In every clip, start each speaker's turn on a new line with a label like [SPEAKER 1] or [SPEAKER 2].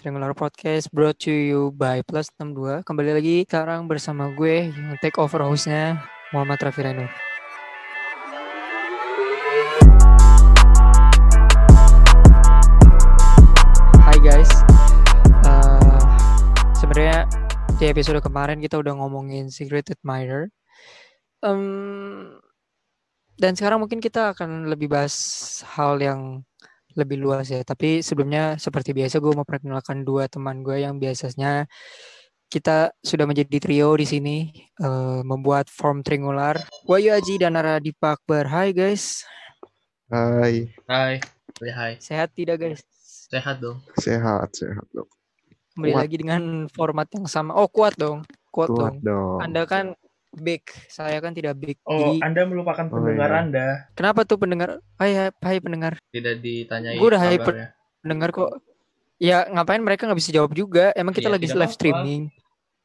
[SPEAKER 1] Triangular Podcast brought to you by Plus 62. Kembali lagi sekarang bersama gue yang take over hostnya Muhammad Rafi Reno. Hai guys, Eh, sebenarnya di episode kemarin kita udah ngomongin Secret Admirer. Em, dan sekarang mungkin kita akan lebih bahas hal yang lebih luas ya. Tapi sebelumnya seperti biasa gue mau perkenalkan dua teman gue yang biasanya kita sudah menjadi trio di sini eh, membuat form triangular. Wahyu Aji dan Nara Dipak Akbar. Hai guys,
[SPEAKER 2] Hai,
[SPEAKER 3] Hai, hai,
[SPEAKER 1] sehat tidak guys?
[SPEAKER 3] sehat dong.
[SPEAKER 2] sehat, sehat dong.
[SPEAKER 1] Kembali
[SPEAKER 2] Kuat.
[SPEAKER 1] lagi dengan format yang sama. Oh kuat dong, kuat,
[SPEAKER 2] Kuat
[SPEAKER 1] dong.
[SPEAKER 2] dong.
[SPEAKER 1] Anda kan big, saya kan tidak big.
[SPEAKER 3] Oh,
[SPEAKER 1] Jadi
[SPEAKER 3] Anda melupakan
[SPEAKER 2] Oh,
[SPEAKER 3] pendengar
[SPEAKER 2] iya.
[SPEAKER 3] Anda.
[SPEAKER 1] kenapa tuh pendengar? Hai, hai, hai pendengar,
[SPEAKER 3] Tidak ditanyai
[SPEAKER 1] Gua udah hyper.
[SPEAKER 3] kabarnya.
[SPEAKER 1] pendengar kok. Ya ngapain mereka nggak bisa jawab juga? Emang kita
[SPEAKER 3] Iya,
[SPEAKER 1] lagi live
[SPEAKER 3] apa-apa.
[SPEAKER 1] streaming.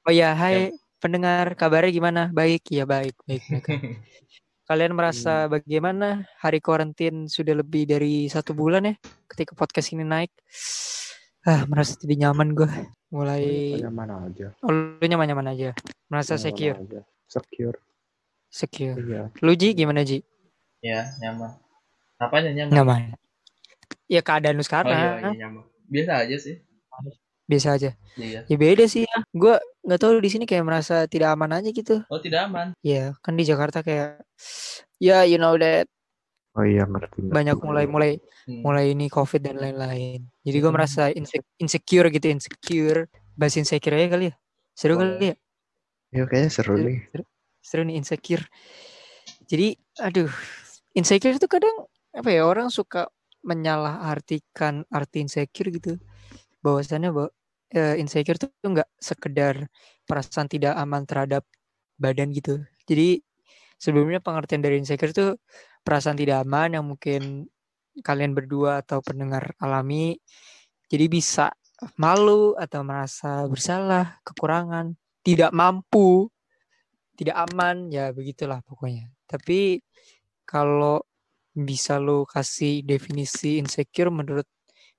[SPEAKER 1] Oh ya, hai pendengar, kabarnya gimana? Baik, ya baik, baik. baik. Kalian merasa bagaimana? Hari karantin sudah lebih dari satu bulan ya, ketika podcast ini naik. Ah, merasa tidak nyaman gue. Mulai,
[SPEAKER 2] Nyaman aja.
[SPEAKER 1] oh, lu nyaman-nyaman aja. Merasa
[SPEAKER 2] Nyaman
[SPEAKER 1] secure,
[SPEAKER 2] aja. Secure.
[SPEAKER 1] secure.
[SPEAKER 2] Iya.
[SPEAKER 1] Lu Ji, gimana Ji?
[SPEAKER 3] ya, nyaman. Apanya nyaman?
[SPEAKER 1] Nyaman. Ya keadaan lu
[SPEAKER 3] Oh
[SPEAKER 1] sekarang.
[SPEAKER 3] iya, iya nyaman. Biasa aja sih.
[SPEAKER 1] Biasa aja.
[SPEAKER 3] Iya.
[SPEAKER 1] Ya beda sih ya. Gue nggak tahu di sini kayak merasa tidak aman aja gitu.
[SPEAKER 3] Oh, tidak aman.
[SPEAKER 1] Ya kan di Jakarta kayak ya you know that
[SPEAKER 2] Oh iya ngerti.
[SPEAKER 1] banyak mulai mulai
[SPEAKER 3] Hmm.
[SPEAKER 1] mulai ini covid dan lain-lain. Jadi gue
[SPEAKER 3] Hmm.
[SPEAKER 1] merasa inse- insecure gitu insecure. Bahas insecure aja kali ya. Seru
[SPEAKER 3] Boleh.
[SPEAKER 1] kali ya.
[SPEAKER 2] Iya kayaknya seru
[SPEAKER 1] Seru,
[SPEAKER 2] nih.
[SPEAKER 1] seru, seru nih insecure. Jadi aduh insecure itu kadang apa ya orang suka menyalahartikan arti insecure gitu. Bahwasannya bahwa eh, insecure tuh nggak sekedar perasaan tidak aman terhadap badan gitu. Jadi sebelumnya pengertian dari insecure tuh perasaan tidak aman yang mungkin kalian berdua atau pendengar alami. Jadi bisa malu atau merasa bersalah, kekurangan, tidak mampu, tidak aman, ya begitulah pokoknya. Tapi kalau bisa lo kasih definisi insecure menurut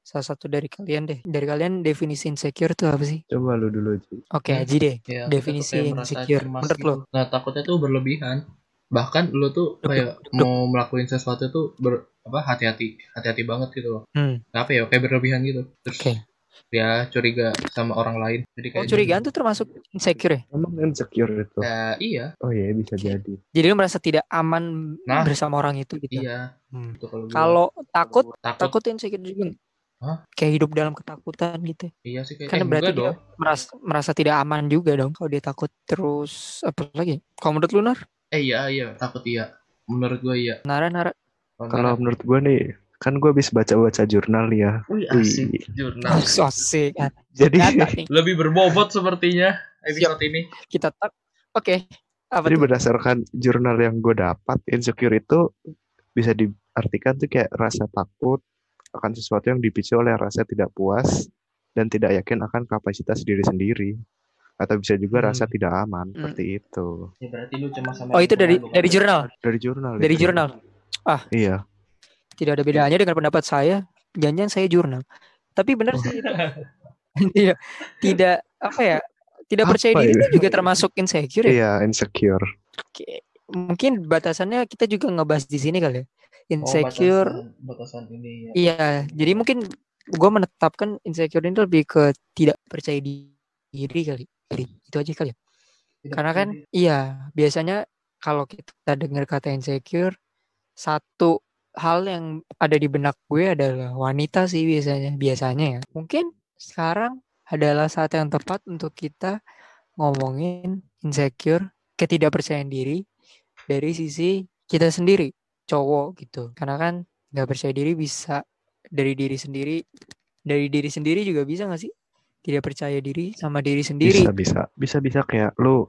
[SPEAKER 1] salah satu dari kalian deh. Dari kalian definisi insecure tuh apa sih?
[SPEAKER 2] Coba lu dulu Ji.
[SPEAKER 1] Oke,
[SPEAKER 3] Hmm.
[SPEAKER 1] Aji deh.
[SPEAKER 3] Ya,
[SPEAKER 1] Definisi insecure. Menurut
[SPEAKER 3] gitu.
[SPEAKER 1] lo?
[SPEAKER 3] Nah, takutnya tuh berlebihan. Bahkan lo tuh kayak mau melakukan sesuatu tuh ber apa hati-hati, hati-hati banget gitu loh.
[SPEAKER 1] Hmm,
[SPEAKER 3] Apa ya, kayak berlebihan gitu. Terus
[SPEAKER 1] oke.
[SPEAKER 3] Ya curiga sama orang lain. Jadi
[SPEAKER 1] Oh,
[SPEAKER 3] kayak
[SPEAKER 1] curigaan tuh termasuk insecure ya?
[SPEAKER 2] Emang insecure itu.
[SPEAKER 3] Ya, iya,
[SPEAKER 2] Oh iya bisa jadi.
[SPEAKER 1] Jadi lo merasa tidak aman
[SPEAKER 3] Nah.
[SPEAKER 1] bersama orang itu gitu.
[SPEAKER 3] iya.
[SPEAKER 1] Hmm.
[SPEAKER 3] Itu kalau
[SPEAKER 1] takut,
[SPEAKER 3] takut,
[SPEAKER 1] takut insecure juga.
[SPEAKER 3] Hah?
[SPEAKER 1] Kayak hidup dalam ketakutan gitu.
[SPEAKER 3] iya sih kayak
[SPEAKER 1] Karena
[SPEAKER 3] eh,
[SPEAKER 1] berarti dia
[SPEAKER 3] dong.
[SPEAKER 1] merasa merasa tidak aman juga dong kalau dia takut. Terus apa lagi? Kalau menurut lu Nar?
[SPEAKER 3] Eh iya iya takut iya. Menurut gua iya.
[SPEAKER 1] Nara Nara
[SPEAKER 2] Kalau menurut gue nih, kan gue habis baca-baca jurnal ya.
[SPEAKER 3] Wih
[SPEAKER 2] Wih.
[SPEAKER 3] asik jurnal.
[SPEAKER 1] Oh, asik. Ah,
[SPEAKER 2] Jadi.
[SPEAKER 3] Lebih berbobot sepertinya episode ini.
[SPEAKER 1] Kita tak. Oke. Apa
[SPEAKER 2] Jadi
[SPEAKER 1] tuh?
[SPEAKER 2] berdasarkan jurnal yang gue dapat, insecure itu bisa diartikan tuh kayak rasa takut akan sesuatu yang dipicu oleh rasa tidak puas dan tidak yakin akan kapasitas diri sendiri. Atau bisa juga
[SPEAKER 1] Hmm.
[SPEAKER 2] rasa tidak aman,
[SPEAKER 1] Hmm.
[SPEAKER 2] seperti itu.
[SPEAKER 3] Ya berarti lu cuma sama
[SPEAKER 1] Oh, itu dari dari jurnal.
[SPEAKER 2] Dari jurnal.
[SPEAKER 1] Dari
[SPEAKER 2] itu.
[SPEAKER 1] jurnal.
[SPEAKER 2] Iya.
[SPEAKER 1] Tidak ada bedanya dengan pendapat saya. Jangan-jangan saya jurnal. Tapi benar
[SPEAKER 2] Oh.
[SPEAKER 1] sih itu. Iya. Tidak apa ya? Tidak
[SPEAKER 2] Apa
[SPEAKER 1] percaya diri
[SPEAKER 2] ini?
[SPEAKER 1] itu juga termasuk insecure ya?
[SPEAKER 2] Iya, insecure.
[SPEAKER 1] Oke. Mungkin batasannya kita juga ngebahas di sini kali ya.
[SPEAKER 3] Oh,
[SPEAKER 1] Insecure.
[SPEAKER 3] batasan, batasan ini ya.
[SPEAKER 1] Iya, jadi mungkin gue menetapkan insecure ini lebih ke tidak percaya di- diri kali. Itu aja kali ya.
[SPEAKER 3] Tidak
[SPEAKER 1] Karena kan iya, biasanya kalau kita dengar kata insecure, satu hal yang ada di benak gue adalah wanita sih biasanya. Biasanya ya. Mungkin sekarang adalah saat yang tepat untuk kita ngomongin insecure, ketidakpercayaan diri dari sisi kita sendiri, cowok gitu. Karena kan nggak percaya diri bisa dari diri sendiri, dari diri sendiri juga bisa nggak sih? Tidak percaya diri sama diri sendiri.
[SPEAKER 2] Bisa, bisa. Bisa, bisa kayak lu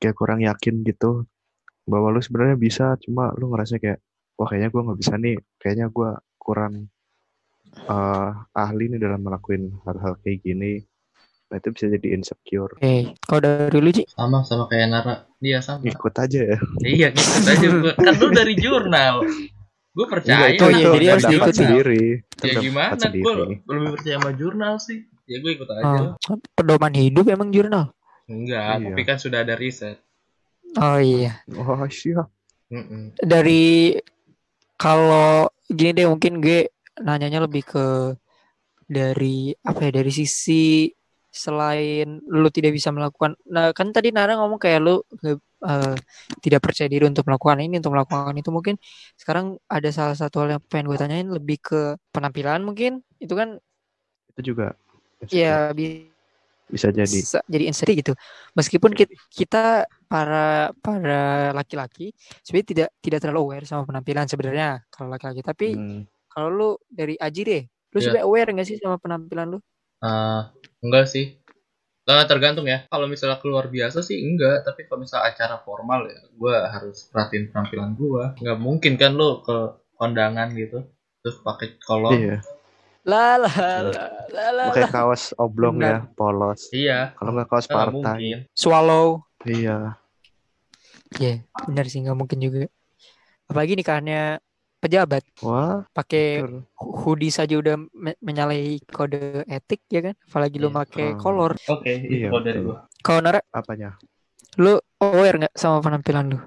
[SPEAKER 2] kayak kurang yakin gitu bahwa lu sebenarnya bisa, cuma lu ngerasa kayak wah kayaknya gua nggak bisa nih, kayaknya gua kurang eh, ahli nih dalam melakukan hal-hal kayak gini. Nah, itu bisa jadi insecure.
[SPEAKER 1] Eh, kalau dari lu Ji?
[SPEAKER 3] sama sama kayak Nara. Dia sama.
[SPEAKER 2] Ikut aja ya.
[SPEAKER 3] iya gitu aja gua. Kan lu dari jurnal. Gue percaya.
[SPEAKER 2] Enggak, itu,
[SPEAKER 1] Oh iya,
[SPEAKER 2] itu
[SPEAKER 1] jadi harus diikuti.
[SPEAKER 2] sendiri. Itu
[SPEAKER 3] Ya gimana? Gue lebih percaya sama jurnal sih. ya gue ikut aja
[SPEAKER 1] Oh,
[SPEAKER 3] lah.
[SPEAKER 1] pedoman hidup emang jurnal.
[SPEAKER 3] enggak
[SPEAKER 2] Iya.
[SPEAKER 3] tapi kan sudah ada riset
[SPEAKER 1] Oh iya.
[SPEAKER 2] Oh siap.
[SPEAKER 3] Mm-mm.
[SPEAKER 1] Dari kalau gini deh mungkin gue nanyanya lebih ke dari apa ya dari sisi selain lu tidak bisa melakukan nah kan tadi Nara ngomong kayak lu eh, tidak percaya diri untuk melakukan ini untuk melakukan itu mungkin sekarang ada salah satu hal yang pengen gue tanyain lebih ke penampilan mungkin itu kan
[SPEAKER 2] Itu juga.
[SPEAKER 1] ya bi-
[SPEAKER 2] Bisa jadi.
[SPEAKER 1] bisa jadi insecure gitu. Meskipun ki- kita para para laki-laki sebenarnya tidak tidak terlalu aware sama penampilan sebenarnya kalau laki-laki. Tapi
[SPEAKER 2] Hmm.
[SPEAKER 1] kalau lu dari Aji deh, lu
[SPEAKER 3] Iya.
[SPEAKER 1] sebenarnya aware nggak sih sama penampilan lu?
[SPEAKER 3] Ah, enggak sih Nah, tergantung ya. Kalau misalnya keluar biasa sih enggak, tapi kalau misalnya acara formal ya, gue harus perhatiin penampilan gue. Nggak mungkin kan lo ke kondangan gitu, terus pakai kolor.
[SPEAKER 2] Iya.
[SPEAKER 1] La la la la la.
[SPEAKER 2] Pakai kaos oblong ya, polos.
[SPEAKER 3] Iya,
[SPEAKER 2] Kalau nggak kaos
[SPEAKER 3] nggak
[SPEAKER 2] partai.
[SPEAKER 3] mungkin.
[SPEAKER 1] Swallow.
[SPEAKER 2] Iya.
[SPEAKER 1] Iya, benar sih nggak mungkin juga. Apalagi nikahannya pejabat
[SPEAKER 2] Wah.
[SPEAKER 1] pakai hoodie saja udah me- menyalahi kode etik ya kan? Apalagi lu
[SPEAKER 3] Iya.
[SPEAKER 1] pakai
[SPEAKER 2] Hmm.
[SPEAKER 1] kolor.
[SPEAKER 3] Oke,
[SPEAKER 2] Iya,
[SPEAKER 3] itu kalau dari.
[SPEAKER 1] Kalau Nara,
[SPEAKER 2] Apanya?
[SPEAKER 1] lu aware nggak sama penampilan lu?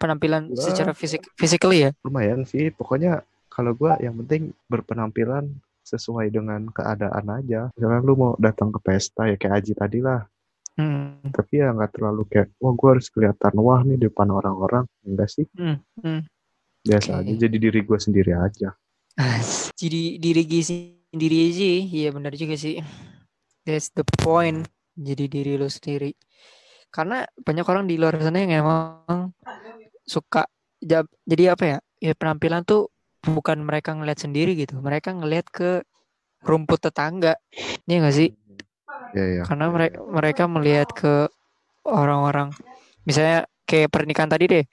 [SPEAKER 1] Penampilan
[SPEAKER 2] Gua-
[SPEAKER 1] secara fisik, physically ya?
[SPEAKER 2] Lumayan sih. Pokoknya kalau gua yang penting berpenampilan sesuai dengan keadaan aja. Misalnya lu mau datang ke pesta ya kayak Aji tadi lah.
[SPEAKER 1] Hmm.
[SPEAKER 2] Tapi ya nggak terlalu kayak, wah gua harus kelihatan wah nih depan orang-orang. Enggak sih.
[SPEAKER 1] Hmm. hmm.
[SPEAKER 2] Biasa
[SPEAKER 1] Oke.
[SPEAKER 2] aja. Jadi diri gua sendiri aja.
[SPEAKER 1] Jadi diri gi- sendiri aja, iya benar juga sih. That's the point. Jadi diri lu sendiri. Karena banyak orang di luar sana yang emang suka ja- jadi apa ya? Ya penampilan tuh bukan mereka ngeliat sendiri gitu. Mereka ngeliat ke rumput tetangga. Iya gak sih?
[SPEAKER 2] Iya ya.
[SPEAKER 1] Karena mereka mereka melihat ke orang-orang misalnya kayak pernikahan tadi deh.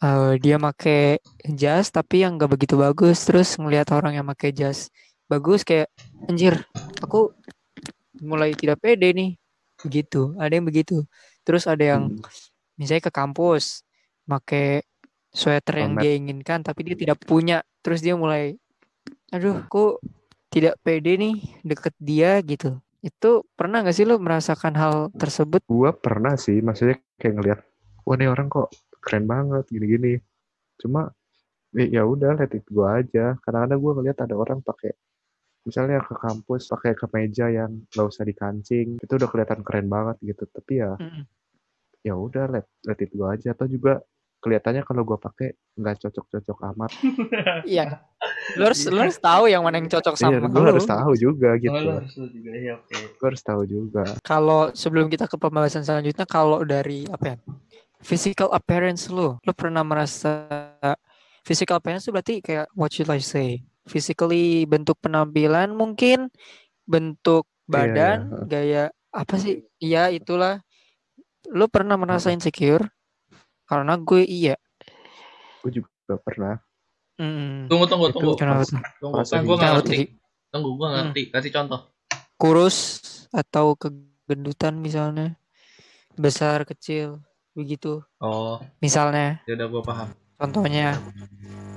[SPEAKER 1] Eh, dia make jas tapi yang gak begitu bagus terus ngelihat orang yang make jas bagus kayak anjir aku mulai tidak pede nih begitu ada yang begitu terus ada yang
[SPEAKER 2] Hmm.
[SPEAKER 1] misalnya ke kampus make sweater yang dia inginkan tapi dia tidak punya terus dia mulai aduh kok tidak pede nih deket dia gitu itu pernah gak sih lo merasakan hal tersebut
[SPEAKER 2] Gua pernah sih, maksudnya kayak ngeliat, wah nih orang kok keren banget gini-gini. Cuma ya ya udah let it go aja. Kadang-kadang gua ngeliat ada orang pakai misalnya ke kampus pakai kemeja yang nggak usah dikancing, itu udah kelihatan keren banget gitu. Tapi ya
[SPEAKER 1] Mm-mm.
[SPEAKER 2] ya udah let let it go aja. Atau juga kelihatannya kalau gua pakai nggak cocok-cocok amat.
[SPEAKER 1] iya lo harus lo harus tahu yang mana yang cocok sama
[SPEAKER 2] Iya, gua
[SPEAKER 1] lo.
[SPEAKER 2] harus tahu juga
[SPEAKER 3] Oh,
[SPEAKER 2] gitu.
[SPEAKER 3] lo harus lo juga ya, oke.
[SPEAKER 2] Gua harus tahu juga.
[SPEAKER 1] kalau sebelum kita ke pembahasan selanjutnya kalau dari apa ya physical appearance lo lo pernah merasa physical appearance itu berarti kayak what should I say physically bentuk penampilan mungkin bentuk
[SPEAKER 2] Iya,
[SPEAKER 1] badan gaya apa sih iya itulah lo pernah merasa insecure karena gue iya
[SPEAKER 2] Gua juga pernah.
[SPEAKER 1] Hmm.
[SPEAKER 3] Tunggu, tunggu,
[SPEAKER 2] Itu
[SPEAKER 3] tunggu.
[SPEAKER 1] Kenapa tuh?
[SPEAKER 3] Tunggu, kan gue ngerti. Tunggu, gue nggak ngerti. Kasih contoh.
[SPEAKER 1] kurus atau kegendutan misalnya besar kecil begitu
[SPEAKER 3] Oh,
[SPEAKER 1] misalnya
[SPEAKER 3] ya udah gue paham.
[SPEAKER 1] Contohnya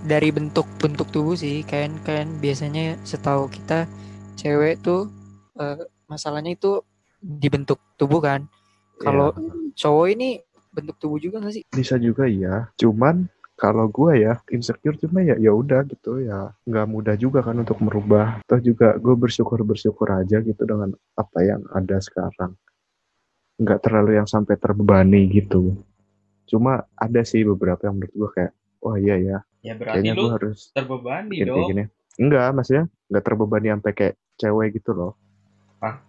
[SPEAKER 1] dari bentuk-bentuk tubuh sih, kan kan biasanya setahu kita cewek tuh eh, masalahnya itu di bentuk tubuh kan. Kalau cowok ini bentuk tubuh juga gak sih?
[SPEAKER 2] Bisa juga ya. Cuman kalau gue ya insecure cuma ya ya udah gitu ya nggak mudah juga kan untuk merubah. Atau juga gue bersyukur bersyukur aja gitu dengan apa yang ada sekarang. Nggak terlalu yang sampai terbebani gitu. Cuma ada sih beberapa yang menurut gue kayak wah iya ya
[SPEAKER 3] Ya berarti
[SPEAKER 2] kayaknya gue
[SPEAKER 3] lu
[SPEAKER 2] harus
[SPEAKER 3] terbebani
[SPEAKER 2] kayak
[SPEAKER 3] dong.
[SPEAKER 2] gini. Enggak, maksudnya nggak terbebani sampai kayak cewek gitu loh.
[SPEAKER 3] Hah?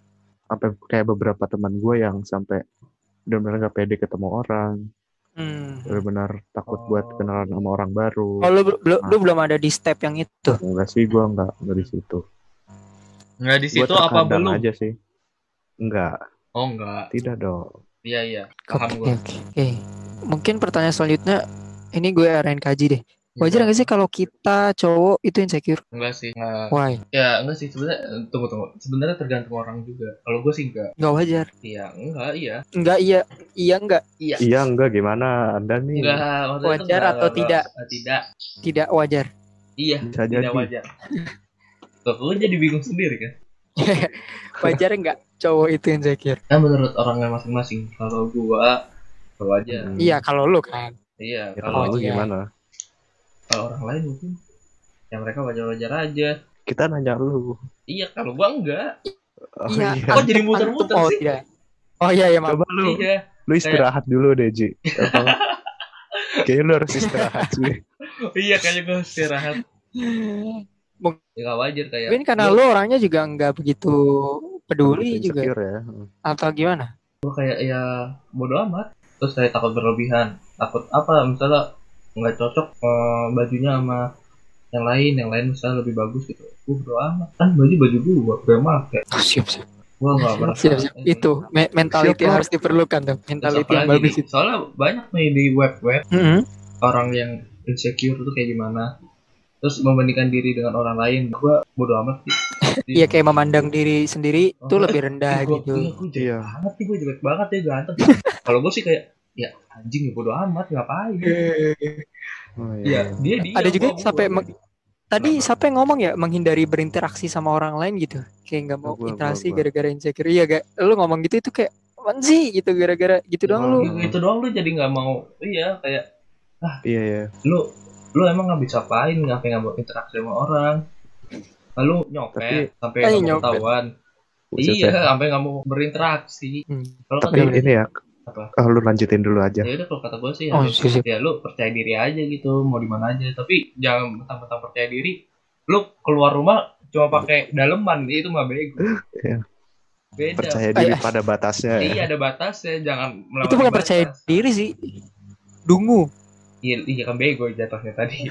[SPEAKER 2] Sampai kayak beberapa teman gue yang sampai benar-benar nggak pede ketemu orang,
[SPEAKER 1] Hmm.
[SPEAKER 2] benar-benar takut
[SPEAKER 3] Oh.
[SPEAKER 2] buat kenalan sama orang baru.
[SPEAKER 1] Oh, lu, lu, lu belum ada di step yang itu.
[SPEAKER 2] Enggak sih, gue enggak, enggak di situ.
[SPEAKER 3] Nggak di situ apa belum?
[SPEAKER 2] aja sih. Enggak,
[SPEAKER 3] Oh enggak.
[SPEAKER 2] tidak dong.
[SPEAKER 3] Iya iya.
[SPEAKER 1] Oke,
[SPEAKER 3] Paham
[SPEAKER 1] oke.
[SPEAKER 3] gue.
[SPEAKER 1] oke. Mungkin pertanyaan selanjutnya ini gue arahin kaji deh. Wajar gak sih kalau kita cowok itu insecure?
[SPEAKER 3] Enggak sih. Nggak.
[SPEAKER 1] Why?
[SPEAKER 3] Ya enggak sih sebenarnya tunggu tunggu. Sebenarnya tergantung orang juga. Kalau gue sih enggak.
[SPEAKER 1] Gak wajar.
[SPEAKER 3] Iya, enggak, iya.
[SPEAKER 1] Enggak iya, iya enggak,
[SPEAKER 3] Iya.
[SPEAKER 2] Iya, enggak gimana? Anda nih
[SPEAKER 3] Enggak,
[SPEAKER 1] Wajar
[SPEAKER 3] enggak,
[SPEAKER 1] atau
[SPEAKER 3] enggak,
[SPEAKER 1] tidak?
[SPEAKER 3] enggak. Tidak.
[SPEAKER 1] tidak wajar.
[SPEAKER 3] Iya,
[SPEAKER 2] bisa
[SPEAKER 3] tidak
[SPEAKER 2] jadi.
[SPEAKER 3] wajar. Kok gue jadi bingung sendiri kan?
[SPEAKER 1] wajar nggak cowok itu insecure
[SPEAKER 3] Kan menurut orangnya masing-masing. Kalau gua aja.
[SPEAKER 2] Hmm.
[SPEAKER 1] iya kalau lu kan
[SPEAKER 3] Iya,
[SPEAKER 2] Ya,
[SPEAKER 3] kalau
[SPEAKER 2] kalau lu
[SPEAKER 1] iya.
[SPEAKER 2] gimana?
[SPEAKER 3] Kalau orang lain mungkin ya mereka wajar-wajar aja.
[SPEAKER 2] Kita nanya lu.
[SPEAKER 3] Iya, kalau gua enggak.
[SPEAKER 2] Oh,
[SPEAKER 1] iya
[SPEAKER 2] iya.
[SPEAKER 3] Kok jadi
[SPEAKER 1] antum-
[SPEAKER 3] muter-muter
[SPEAKER 1] oh,
[SPEAKER 3] sih?
[SPEAKER 1] tidak. oh iya ya maaf
[SPEAKER 2] Coba lu,
[SPEAKER 3] Iya.
[SPEAKER 2] lu istirahat dulu deh, Ji. Kayaknya lu harus istirahat sih.
[SPEAKER 3] iya, kayaknya gua istirahat. Ya gak wajar kayak.
[SPEAKER 1] mungkin karena
[SPEAKER 3] gua-
[SPEAKER 1] lu orangnya juga nggak begitu peduli juga
[SPEAKER 2] ya.
[SPEAKER 1] atau gimana
[SPEAKER 3] gue kayak ya bodo amat terus saya takut berlebihan takut apa misalnya nggak cocok eh, bajunya sama yang lain yang lain misalnya lebih bagus gitu gue bodo amat kan baju baju gue gue make
[SPEAKER 1] oh, siap siap
[SPEAKER 3] gue nggak merasa
[SPEAKER 1] siap, siap. itu me- mentality
[SPEAKER 2] Siap,
[SPEAKER 1] harus diperlukan tuh mentality yang bagus
[SPEAKER 3] nih?
[SPEAKER 1] itu
[SPEAKER 3] soalnya banyak nih di web web
[SPEAKER 1] Mm-mm.
[SPEAKER 3] orang yang insecure tuh kayak gimana terus membandingkan diri dengan orang lain gue bodo amat sih
[SPEAKER 1] Iya kayak memandang diri sendiri
[SPEAKER 3] Oh,
[SPEAKER 1] tuh lebih rendah
[SPEAKER 3] Gue
[SPEAKER 1] gitu.
[SPEAKER 3] gue jelek
[SPEAKER 2] Iya.
[SPEAKER 3] banget nih gue jelek banget ya ganteng kalau gue sih kayak ya anjing ya bodo amat ngapain
[SPEAKER 2] Oh,
[SPEAKER 3] ya dia dia
[SPEAKER 1] Ada juga sampai Tadi sampai ngomong ya menghindari berinteraksi sama orang lain gitu. Kayak nggak mau
[SPEAKER 2] Gua-
[SPEAKER 1] interaksi
[SPEAKER 2] gua.
[SPEAKER 1] gara-gara insecure. Iya gak? Lu ngomong gitu itu kayak apaan sih gitu gara-gara gitu doang lu.
[SPEAKER 3] Gitu- doang lu jadi nggak mau iya kayak
[SPEAKER 2] Iya, iya.
[SPEAKER 3] lu lu emang nggak bisa apain ngapain nggak mau interaksi sama orang lalu nyopet sampai
[SPEAKER 1] Eh,
[SPEAKER 3] nggak mau ketahuan iya
[SPEAKER 2] ya.
[SPEAKER 3] sampai nggak mau berinteraksi
[SPEAKER 1] Hmm.
[SPEAKER 3] kalau
[SPEAKER 2] Tapi
[SPEAKER 1] Bener-bener.
[SPEAKER 2] ini ya,
[SPEAKER 3] apa
[SPEAKER 2] ah, lu lanjutin dulu aja.
[SPEAKER 3] ya udah kalau kata gue sih
[SPEAKER 1] Oh,
[SPEAKER 3] harus-
[SPEAKER 1] siap, siap.
[SPEAKER 3] ya lu percaya diri aja gitu mau di mana aja tapi jangan mentang-mentang percaya diri lu keluar rumah cuma pakai daleman itu mah bego
[SPEAKER 2] Iya.
[SPEAKER 3] beda
[SPEAKER 2] Percaya diri
[SPEAKER 1] Eh,
[SPEAKER 2] pada batasnya. ya.
[SPEAKER 3] iya ada batasnya jangan melewati
[SPEAKER 1] Itu bukan
[SPEAKER 3] batas.
[SPEAKER 1] percaya diri sih. Dungu.
[SPEAKER 3] iya, iya kan bego jatuhnya tadi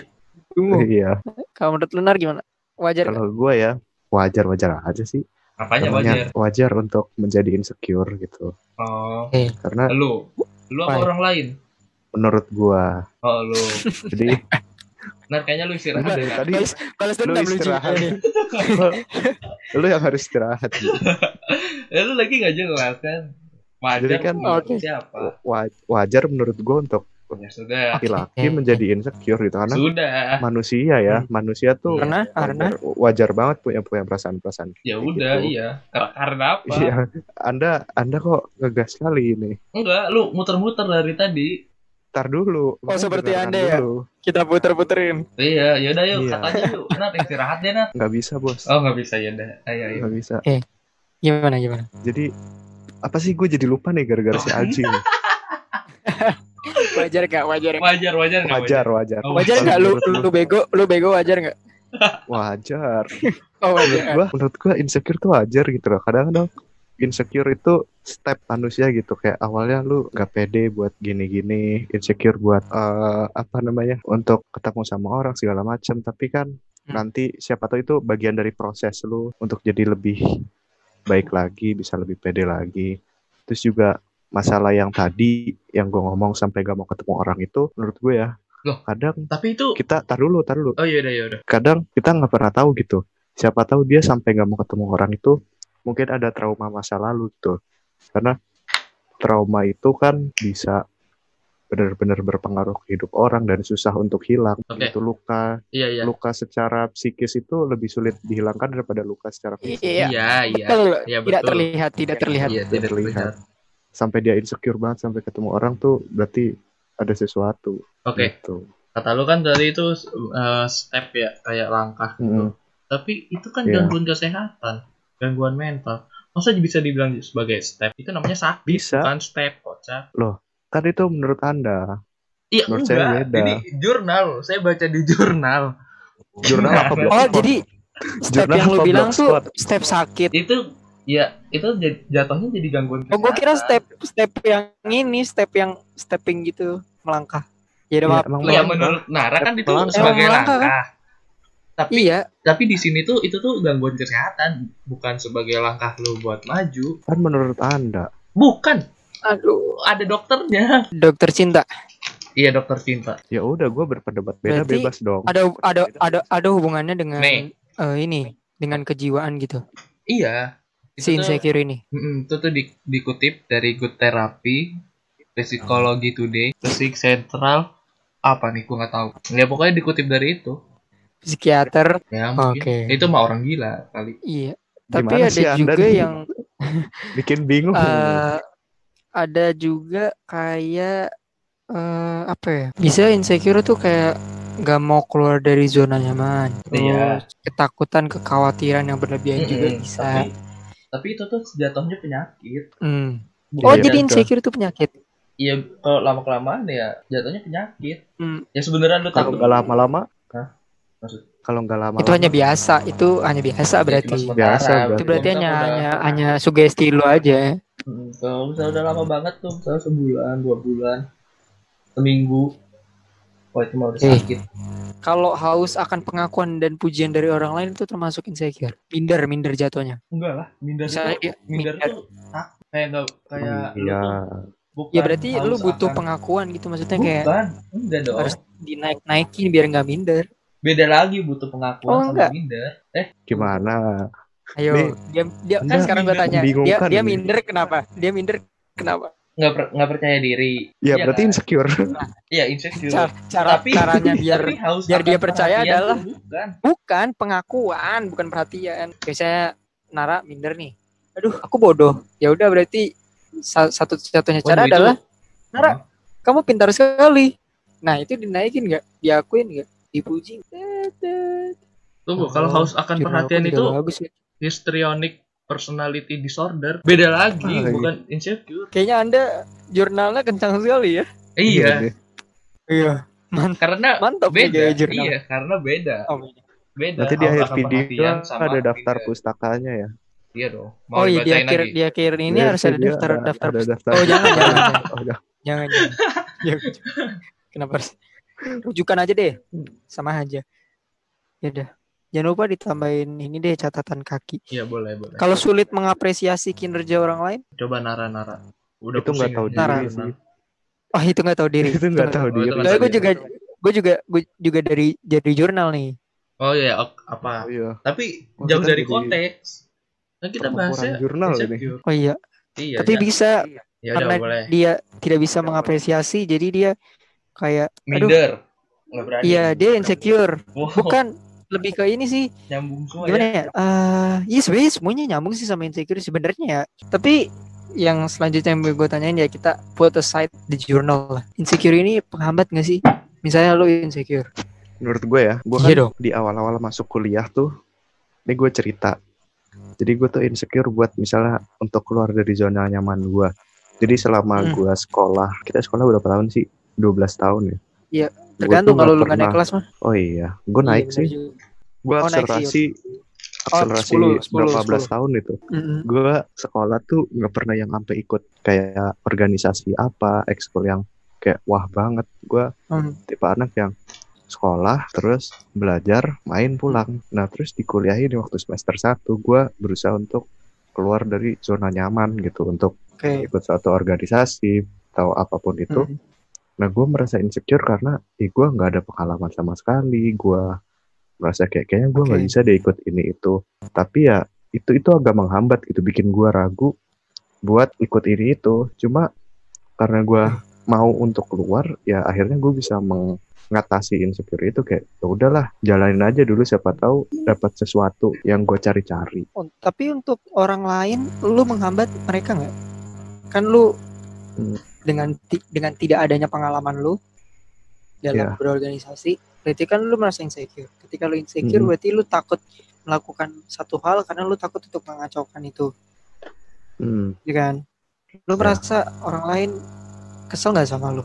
[SPEAKER 1] Dungu.
[SPEAKER 2] Iya.
[SPEAKER 1] Kalau menurut Lunar gimana? Wajar?
[SPEAKER 2] Kalau gue ya wajar-wajar aja sih.
[SPEAKER 3] Apanya
[SPEAKER 2] Namanya
[SPEAKER 3] wajar
[SPEAKER 2] wajar untuk menjadi insecure gitu.
[SPEAKER 3] oh
[SPEAKER 2] Karena
[SPEAKER 3] lu lu apa orang lain
[SPEAKER 2] menurut gua
[SPEAKER 3] oh lu
[SPEAKER 2] jadi
[SPEAKER 3] Nah, kayaknya lu istirahat
[SPEAKER 2] Udah,
[SPEAKER 3] deh.
[SPEAKER 2] Tadi
[SPEAKER 1] Balas, balas dendam
[SPEAKER 2] lu istirahat. Lu yang harus istirahat gitu.
[SPEAKER 3] Ya, lu lagi nggak jelas kan? Wajar
[SPEAKER 2] Jadi kan-
[SPEAKER 1] Oke.
[SPEAKER 3] siapa?
[SPEAKER 2] Wa- wajar menurut gua untuk
[SPEAKER 3] Ya sudah.
[SPEAKER 2] laki-laki
[SPEAKER 1] Oke.
[SPEAKER 2] menjadi insecure gitu karena
[SPEAKER 3] Sudah.
[SPEAKER 2] manusia ya manusia tuh
[SPEAKER 1] Karena karena
[SPEAKER 2] wajar, wajar banget punya punya perasaan-perasaan
[SPEAKER 3] Ya
[SPEAKER 2] kayak
[SPEAKER 3] udah,
[SPEAKER 2] gitu.
[SPEAKER 3] iya. Kar- Karena apa?
[SPEAKER 2] Iya, anda anda kok ngegas sekali ini.
[SPEAKER 3] Enggak, lu muter-muter dari tadi.
[SPEAKER 2] Tar dulu.
[SPEAKER 1] Oh, seperti Anda ya?
[SPEAKER 2] dulu.
[SPEAKER 1] kita puter-puterin.
[SPEAKER 3] Iya, ya udah yuk,
[SPEAKER 2] Iya.
[SPEAKER 3] katanya yuk. Nat istirahat deh, Nat.
[SPEAKER 2] Nggak bisa bos,
[SPEAKER 3] Oh, nggak bisa ya udah. Ayo, ayo.
[SPEAKER 2] nggak bisa.
[SPEAKER 1] Gimana gimana?
[SPEAKER 2] Jadi apa sih gue jadi lupa nih gara-gara si Aji.
[SPEAKER 1] Wajar gak? Wajar gak?
[SPEAKER 3] Wajar, wajar nggak
[SPEAKER 2] Wajar, wajar.
[SPEAKER 3] Oh,
[SPEAKER 1] Wajar nggak lu
[SPEAKER 2] Menurut lu?
[SPEAKER 1] bego lu bego wajar nggak?
[SPEAKER 2] Wajar.
[SPEAKER 1] Oh
[SPEAKER 2] Menurut
[SPEAKER 1] wajar.
[SPEAKER 2] gua, menurut gua insecure tuh wajar gitu loh. Kadang-kadang insecure itu step manusia gitu kayak awalnya lu nggak pede buat gini-gini, insecure buat eh, apa namanya untuk ketemu sama orang segala macam. Tapi kan
[SPEAKER 1] Hmm.
[SPEAKER 2] nanti siapa tahu itu bagian dari proses lu untuk jadi lebih baik lagi, bisa lebih pede lagi. Terus juga masalah yang tadi yang gue ngomong sampai gak mau ketemu orang itu menurut gue ya
[SPEAKER 3] Loh.
[SPEAKER 2] kadang
[SPEAKER 3] Tapi itu
[SPEAKER 2] kita tar dulu tar dulu
[SPEAKER 3] Oh iya udah, ya udah.
[SPEAKER 2] kadang kita nggak pernah tahu gitu siapa tahu dia sampai nggak mau ketemu orang itu mungkin ada trauma masa lalu gitu karena trauma itu kan bisa benar-benar berpengaruh ke hidup orang dan susah untuk hilang
[SPEAKER 3] Oke.
[SPEAKER 2] itu luka
[SPEAKER 3] Iya, iya.
[SPEAKER 2] luka secara psikis itu lebih sulit dihilangkan daripada luka secara fisik
[SPEAKER 1] Iya.
[SPEAKER 3] Iya, iya.
[SPEAKER 1] Betul.
[SPEAKER 3] Iya,
[SPEAKER 1] Tidak
[SPEAKER 3] betul.
[SPEAKER 1] terlihat, tidak terlihat.
[SPEAKER 3] Iya, tidak
[SPEAKER 2] terlihat. Sampai dia insecure banget sampai ketemu orang tuh berarti ada sesuatu
[SPEAKER 3] Oke,
[SPEAKER 2] gitu
[SPEAKER 3] kata lu kan tadi itu eh, step ya, kayak langkah gitu.
[SPEAKER 2] Mm.
[SPEAKER 3] Tapi itu kan
[SPEAKER 2] Iya.
[SPEAKER 3] gangguan kesehatan, gangguan mental. Masa bisa dibilang sebagai step? Itu namanya sakit,
[SPEAKER 2] Bisa.
[SPEAKER 3] bukan step, kocak.
[SPEAKER 2] kan itu menurut anda
[SPEAKER 3] Iya,
[SPEAKER 2] Menurut saya
[SPEAKER 3] enggak.
[SPEAKER 2] beda.
[SPEAKER 3] Ini jurnal. Saya baca di jurnal.
[SPEAKER 2] jurnal apa
[SPEAKER 1] Oh jadi step
[SPEAKER 2] Jurnal
[SPEAKER 1] yang lu bilang tuh step sakit.
[SPEAKER 3] Itu ya, itu jatuhnya jadi gangguan
[SPEAKER 1] Oh gue kira step step yang ini step yang stepping gitu melangkah. Ya
[SPEAKER 2] Iya,
[SPEAKER 1] maaf.
[SPEAKER 2] emang
[SPEAKER 3] Ya menurut Nara kan itu
[SPEAKER 2] Melangkah.
[SPEAKER 3] sebagai
[SPEAKER 1] melangkah,
[SPEAKER 3] langkah. Tapi
[SPEAKER 1] Iya.
[SPEAKER 3] tapi di sini tuh itu tuh gangguan kesehatan, bukan sebagai langkah lu buat maju.
[SPEAKER 2] kan menurut anda
[SPEAKER 3] Bukan,
[SPEAKER 1] Aduh.
[SPEAKER 3] ada dokternya.
[SPEAKER 1] Dokter cinta.
[SPEAKER 3] Iya, dokter cinta.
[SPEAKER 2] ya udah gue berpendapat beda
[SPEAKER 1] Berarti
[SPEAKER 2] bebas dong
[SPEAKER 1] Ada ada ada ada hubungannya dengan
[SPEAKER 3] Nih.
[SPEAKER 1] eh, ini dengan kejiwaan gitu.
[SPEAKER 3] Iya.
[SPEAKER 1] Si
[SPEAKER 3] Itu tuh,
[SPEAKER 1] insecure ini.
[SPEAKER 3] Itu tuh di- dikutip dari Good Therapy, Psikologi Today, Psik Central, apa nih gua nggak tahu. Ya pokoknya dikutip dari itu.
[SPEAKER 1] Psikiater.
[SPEAKER 3] Ya mungkin
[SPEAKER 1] Oke.
[SPEAKER 3] itu mah orang gila kali.
[SPEAKER 1] Iya. Tapi
[SPEAKER 2] Gimana
[SPEAKER 1] ada juga yang
[SPEAKER 2] bikin bingung
[SPEAKER 1] eh ada juga kayak eh apa ya? Bisa insecure tuh kayak nggak mau keluar dari zona nyaman.
[SPEAKER 3] Iya.
[SPEAKER 1] Terus ketakutan, kekhawatiran yang berlebihan juga
[SPEAKER 3] Mm-mm.
[SPEAKER 1] bisa.
[SPEAKER 3] Tapi, tapi itu tuh jatuhnya penyakit.
[SPEAKER 1] Hmm.
[SPEAKER 3] Bukan
[SPEAKER 1] Oh,
[SPEAKER 2] Iya,
[SPEAKER 1] jadi
[SPEAKER 2] betul.
[SPEAKER 1] insecure itu penyakit.
[SPEAKER 3] Iya, kalau lama kelamaan ya jatuhnya penyakit.
[SPEAKER 1] Hmm.
[SPEAKER 3] Ya sebenarnya lu
[SPEAKER 2] kalau
[SPEAKER 3] takut
[SPEAKER 2] nggak lama-lama
[SPEAKER 3] Hah? Maksud?
[SPEAKER 2] kalau nggak lama
[SPEAKER 1] Itu hanya biasa, itu hanya biasa
[SPEAKER 3] Ya,
[SPEAKER 1] berarti.
[SPEAKER 3] sementara.
[SPEAKER 2] Biasa berarti.
[SPEAKER 1] Itu berarti
[SPEAKER 3] Kalau
[SPEAKER 1] hanya hanya hanya sugesti lu aja.
[SPEAKER 3] Hmm, kalau misalnya udah lama banget tuh, misalnya sebulan, dua bulan, seminggu, wah itu udah
[SPEAKER 1] Eh. Kalau haus akan pengakuan dan pujian dari orang lain itu termasuk insecure. Minder, minder jatuhnya.
[SPEAKER 3] Enggak lah, minder
[SPEAKER 1] Misalnya
[SPEAKER 3] itu,
[SPEAKER 1] dia
[SPEAKER 3] minder
[SPEAKER 1] minder.
[SPEAKER 3] tuh tak kayak enggak kayak lu
[SPEAKER 2] iya
[SPEAKER 3] bukan
[SPEAKER 1] Ya berarti lu butuh
[SPEAKER 3] akan-
[SPEAKER 1] pengakuan gitu maksudnya
[SPEAKER 3] bukan,
[SPEAKER 1] kayak
[SPEAKER 3] enggak dong.
[SPEAKER 1] harus dinaik-naikin biar nggak minder.
[SPEAKER 3] Beda lagi butuh pengakuan
[SPEAKER 1] Oh,
[SPEAKER 3] sama
[SPEAKER 1] enggak.
[SPEAKER 3] minder. Eh,
[SPEAKER 2] gimana
[SPEAKER 1] Ayo,
[SPEAKER 2] Nih,
[SPEAKER 1] dia dia kan sekarang gue tanya, dia
[SPEAKER 2] membingungkan
[SPEAKER 1] dia
[SPEAKER 2] ini.
[SPEAKER 1] minder kenapa? Dia minder kenapa?
[SPEAKER 3] Nggak per- nggak percaya diri.
[SPEAKER 2] ya
[SPEAKER 3] Iya
[SPEAKER 2] berarti
[SPEAKER 3] kan?
[SPEAKER 2] insecure
[SPEAKER 3] Iya, insecure.
[SPEAKER 1] Cara, cara
[SPEAKER 3] Tapi-
[SPEAKER 1] caranya biar
[SPEAKER 3] Tapi haus
[SPEAKER 1] biar dia percaya adalah-
[SPEAKER 3] bukan.
[SPEAKER 1] bukan pengakuan, bukan perhatian. Biasanya Nara minder nih. Aduh, aku bodoh. Ya udah berarti sa- satu-satunya cara
[SPEAKER 3] Waduh, itu-
[SPEAKER 1] adalah Nara,
[SPEAKER 3] Hah?
[SPEAKER 1] kamu pintar sekali. Nah, itu dinaikin nggak? Diakuin nggak? Dipuji?
[SPEAKER 3] Tunggu, kalau
[SPEAKER 1] Oh,
[SPEAKER 3] haus akan perhatian itu
[SPEAKER 1] bagus ya.
[SPEAKER 3] histrionic personality disorder. Beda lagi,
[SPEAKER 2] Ah, iya.
[SPEAKER 3] bukan insecure.
[SPEAKER 1] Kayaknya Anda jurnalnya kencang sekali ya.
[SPEAKER 3] Iya,
[SPEAKER 2] deh.
[SPEAKER 1] Iya. Mantap.
[SPEAKER 3] karena
[SPEAKER 1] Mantap nih
[SPEAKER 3] beda. Iya, karena beda.
[SPEAKER 1] Oh,
[SPEAKER 3] Beda.
[SPEAKER 2] nanti di akhir video ada daftar pustakanya ya
[SPEAKER 3] Iya dong. Mau
[SPEAKER 1] oh iya di akhir
[SPEAKER 3] lagi?
[SPEAKER 1] di akhir ini
[SPEAKER 2] Di
[SPEAKER 1] harus ada daftar daftar.
[SPEAKER 2] ada daftar
[SPEAKER 1] Oh jangan jangan jangan
[SPEAKER 2] Oh, jangan.
[SPEAKER 1] jangan. jangan. Ya, Kenapa harus? Rujukan aja deh, sama aja. Ya udah. Jangan lupa ditambahin ini deh catatan kaki.
[SPEAKER 3] Iya, boleh, boleh.
[SPEAKER 1] Kalau sulit mengapresiasi kinerja orang lain,
[SPEAKER 3] Coba nara-nara. Udah
[SPEAKER 2] itu nggak tahu
[SPEAKER 3] ya.
[SPEAKER 1] Nara.
[SPEAKER 2] diri sih
[SPEAKER 1] oh itu nggak tahu diri.
[SPEAKER 2] itu nggak tahu
[SPEAKER 3] Oh, itu
[SPEAKER 2] diri
[SPEAKER 3] tahu
[SPEAKER 1] gue juga gue juga gue juga dari dari jurnal nih.
[SPEAKER 3] Oh iya, apa?
[SPEAKER 2] oh iya
[SPEAKER 3] Tapi
[SPEAKER 2] Oh,
[SPEAKER 3] jauh dari
[SPEAKER 2] jadi
[SPEAKER 3] konteks. Kan kita bahasnya
[SPEAKER 2] jurnal ini.
[SPEAKER 1] Oh iya.
[SPEAKER 3] Iya,
[SPEAKER 1] Tapi
[SPEAKER 3] ya.
[SPEAKER 1] bisa
[SPEAKER 3] Ya
[SPEAKER 1] karena
[SPEAKER 3] boleh.
[SPEAKER 1] dia tidak bisa mengapresiasi, jadi dia kayak,
[SPEAKER 3] Minder.
[SPEAKER 1] Iya dia insecure.
[SPEAKER 3] Wow,
[SPEAKER 1] Bukan lebih ke ini sih
[SPEAKER 3] nyambung semua
[SPEAKER 1] gimana
[SPEAKER 3] ya.
[SPEAKER 1] ya? Eh, iya sebenarnya semuanya nyambung sih sama insecure sebenarnya ya. Tapi yang selanjutnya yang gue tanyain ya kita put aside the journal lah. Insecure ini penghambat gak sih? Misalnya lo insecure.
[SPEAKER 2] menurut gue ya gue
[SPEAKER 1] Iya
[SPEAKER 2] kan
[SPEAKER 1] dong.
[SPEAKER 2] di awal-awal masuk kuliah tuh ini gue cerita jadi gue tuh insecure buat misalnya untuk keluar dari zona nyaman gue jadi selama
[SPEAKER 1] Hmm.
[SPEAKER 2] gue sekolah kita sekolah berapa tahun sih 12 tahun ya
[SPEAKER 1] Iya, Tergantung kalau lu gak naik kelas mah.
[SPEAKER 2] oh iya gue naik
[SPEAKER 1] Iya,
[SPEAKER 2] sih gue
[SPEAKER 1] Oh, naik sih,
[SPEAKER 2] akselerasi
[SPEAKER 1] Oh,
[SPEAKER 2] akselerasi
[SPEAKER 1] 10, 10,
[SPEAKER 2] berapa belas
[SPEAKER 1] 10.
[SPEAKER 2] tahun itu
[SPEAKER 1] Mm-mm.
[SPEAKER 2] gue sekolah tuh nggak pernah yang sampai ikut kayak organisasi apa ekskul yang kayak wah banget gue
[SPEAKER 1] Hmm.
[SPEAKER 2] tipe anak yang sekolah terus belajar main pulang nah terus di kuliah ini waktu semester 1 gue berusaha untuk keluar dari zona nyaman gitu untuk
[SPEAKER 1] Oke.
[SPEAKER 2] ikut suatu organisasi atau apa pun itu
[SPEAKER 1] Hmm.
[SPEAKER 2] Nah gue merasa insecure karena ih gue nggak ada pengalaman sama sekali gue merasa kayak kayaknya gue nggak
[SPEAKER 1] Oke.
[SPEAKER 2] bisa deh ikut ini itu tapi ya itu itu agak menghambat gitu bikin gue ragu buat ikut ini itu cuma karena gue mau untuk keluar ya akhirnya gue bisa mengatasi insecure itu kayak ya udahlah jalanin aja dulu siapa tahu dapat sesuatu yang gue cari-cari
[SPEAKER 1] Oh, tapi untuk orang lain, lu menghambat mereka nggak? Kan lu
[SPEAKER 2] Hmm.
[SPEAKER 1] Dengan ti- dengan tidak adanya pengalaman lu dalam
[SPEAKER 2] Iya.
[SPEAKER 1] berorganisasi, berarti kan lu merasa insecure. Ketika lu insecure,
[SPEAKER 2] Mm-mm.
[SPEAKER 1] berarti lu takut melakukan satu hal karena lu takut untuk mengacaukan itu,
[SPEAKER 2] Hmm.
[SPEAKER 1] ya kan? Lu
[SPEAKER 2] Ya.
[SPEAKER 1] merasa orang lain kesel nggak sama lu?